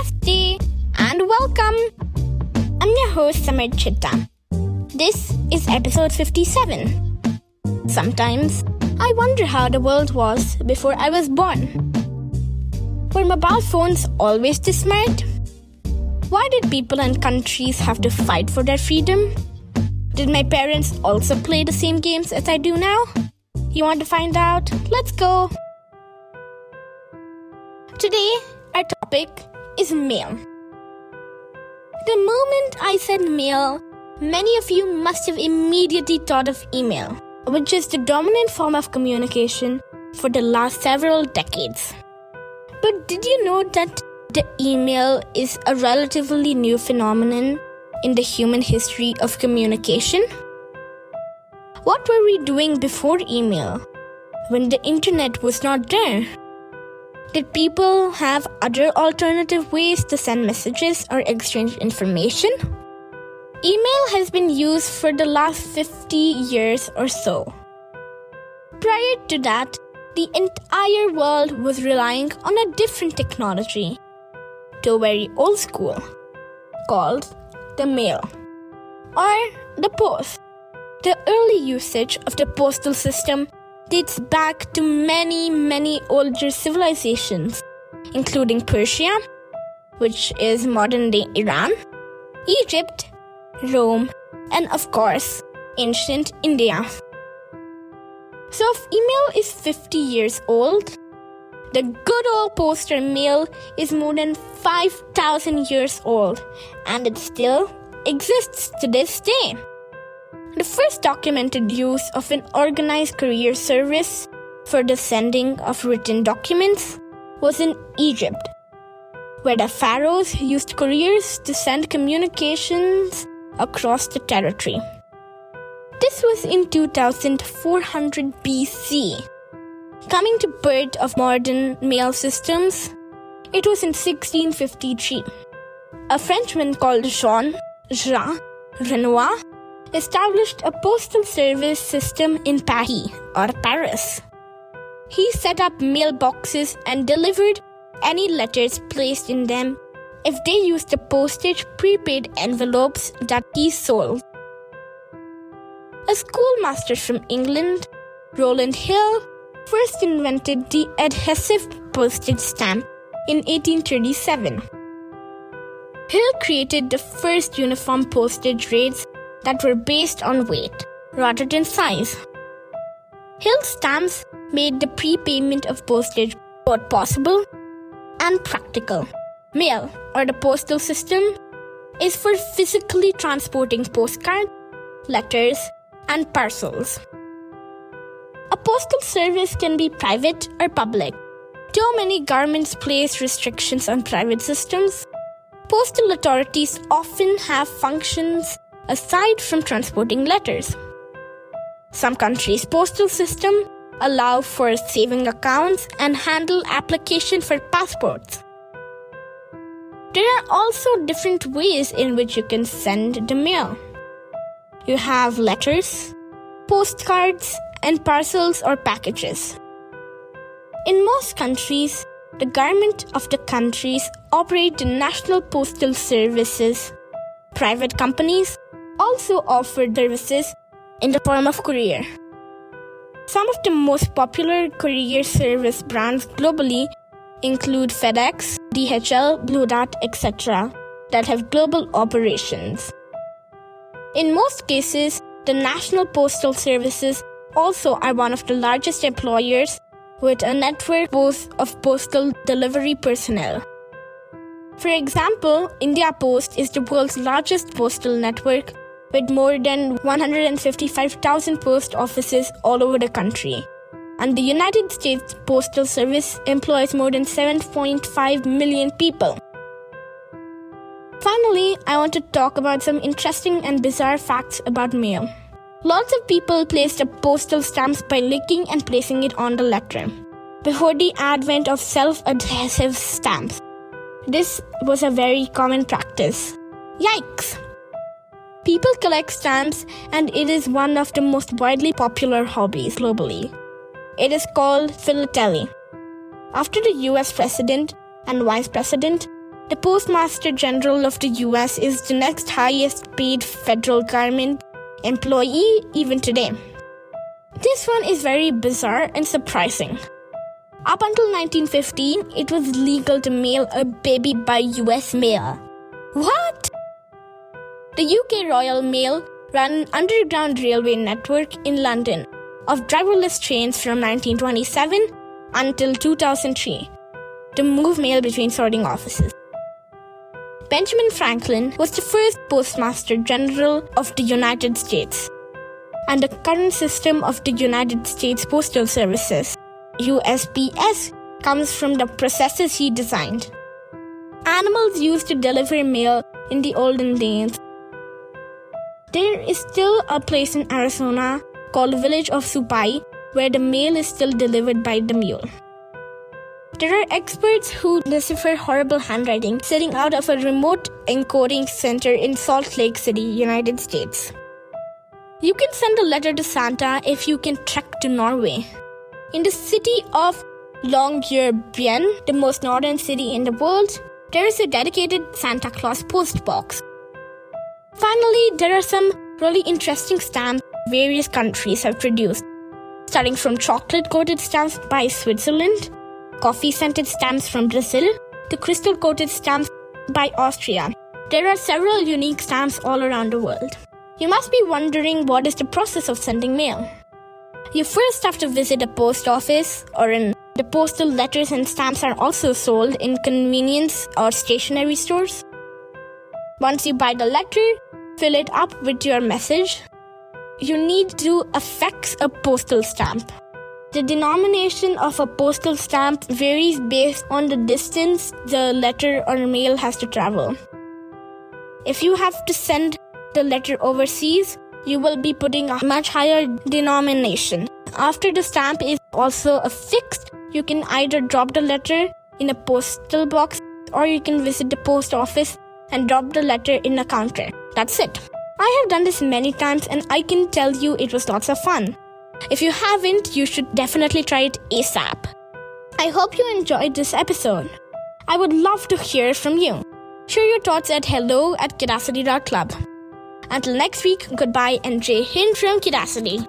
Namaste and welcome. I'm your host Samir Chitta. This is episode 57. Sometimes I wonder how the world was before I was born. Were mobile phones always this smart? Why did people and countries have to fight for their freedom? Did my parents also play the same games as I do now? You want to find out? Let's go! Today, our topic is mail. The moment I said mail, many of you must have immediately thought of email, which is the dominant form of communication for the last several decades. But did you know that the email is a relatively new phenomenon in the human history of communication? What were we doing before email when the internet was not there? Did people have other alternative ways to send messages or exchange information? Email has been used for the last 50 years or so. Prior to that, the entire world was relying on a different technology, to very old school, called the mail or the post. The early usage of the postal system dates back to many, many older civilizations, including Persia, which is modern day Iran, Egypt, Rome, and of course, ancient India. So, if email is 50 years old, the good old poster mail is more than 5,000 years old and it still exists to this day. The first documented use of an organized courier service for the sending of written documents was in Egypt, where the pharaohs used couriers to send communications across the territory. This was in 2400 BC. Coming to birth of modern mail systems, it was in 1653. A Frenchman called Jean Jean Renoir established a postal service system in Paris or Paris. He set up mailboxes and delivered any letters placed in them if they used the postage prepaid envelopes that he sold. A schoolmaster from England, Rowland Hill, first invented the adhesive postage stamp in 1837. Hill created the first uniform postage rates that were based on weight rather than size. Hill stamps made the prepayment of postage both possible and practical. Mail, or the postal system, is for physically transporting postcards, letters, and parcels. A postal service can be private or public. Too many governments place restrictions on private systems, postal authorities often have functions aside from transporting letters. Some countries' postal system allow for saving accounts and handle application for passports. There are also different ways in which you can send the mail. You have letters, postcards, and parcels or packages. In most countries, the government of the countries operate the national postal services. Private companies also offer services in the form of courier. Some of the most popular courier service brands globally include FedEx, DHL, Blue Dart, etc., that have global operations. In most cases, the National Postal Services also are one of the largest employers with a network both of postal delivery personnel. For example, India Post is the world's largest postal network with more than 155,000 post offices all over the country. And the United States Postal Service employs more than 7.5 million people. Finally, I want to talk about some interesting and bizarre facts about mail. Lots of people placed the postal stamps by licking and placing it on the letter. Before the advent of self adhesive stamps, this was a very common practice. Yikes! People collect stamps, and it is one of the most widely popular hobbies globally. It is called philately. After the US president and vice president, The Postmaster General of the US is the next highest paid federal government employee even today. This one is very bizarre and surprising. Up until 1915, it was legal to mail a baby by US mail. What? The UK Royal Mail ran an underground railway network in London of driverless trains from 1927 until 2003 to move mail between sorting offices. Benjamin Franklin was the first Postmaster General of the United States, and the current system of the United States Postal Services, USPS, comes from the processes he designed. Animals used to deliver mail in the olden days. There is still a place in Arizona called Village of Supai where the mail is still delivered by the mule. There are experts who decipher horrible handwriting sitting out of a remote encoding center in Salt Lake City, United States. You can send a letter to Santa if you can trek to Norway. In the city of Longyearbyen, the most northern city in the world, there is a dedicated Santa Claus post box. Finally, there are some really interesting stamps various countries have produced, starting from chocolate coated stamps by Switzerland coffee scented stamps from Brazil to crystal coated stamps by Austria. There are several unique stamps all around the world. You must be wondering what is the process of sending mail. You first have to visit a post office or in the postal letters and stamps are also sold in convenience or stationery stores. Once you buy the letter, fill it up with your message. You need to affix a postal stamp. The denomination of a postal stamp varies based on the distance the letter or mail has to travel. If you have to send the letter overseas, you will be putting a much higher denomination. After the stamp is also affixed, you can either drop the letter in a postal box or you can visit the post office and drop the letter in a counter. That's it. I have done this many times and I can tell you it was lots of fun. If you haven't, you should definitely try it ASAP. I hope you enjoyed this episode. I would love to hear from you. Share your thoughts at hello at kidacity.club. Until next week, goodbye and Jay Hind from Kidacity.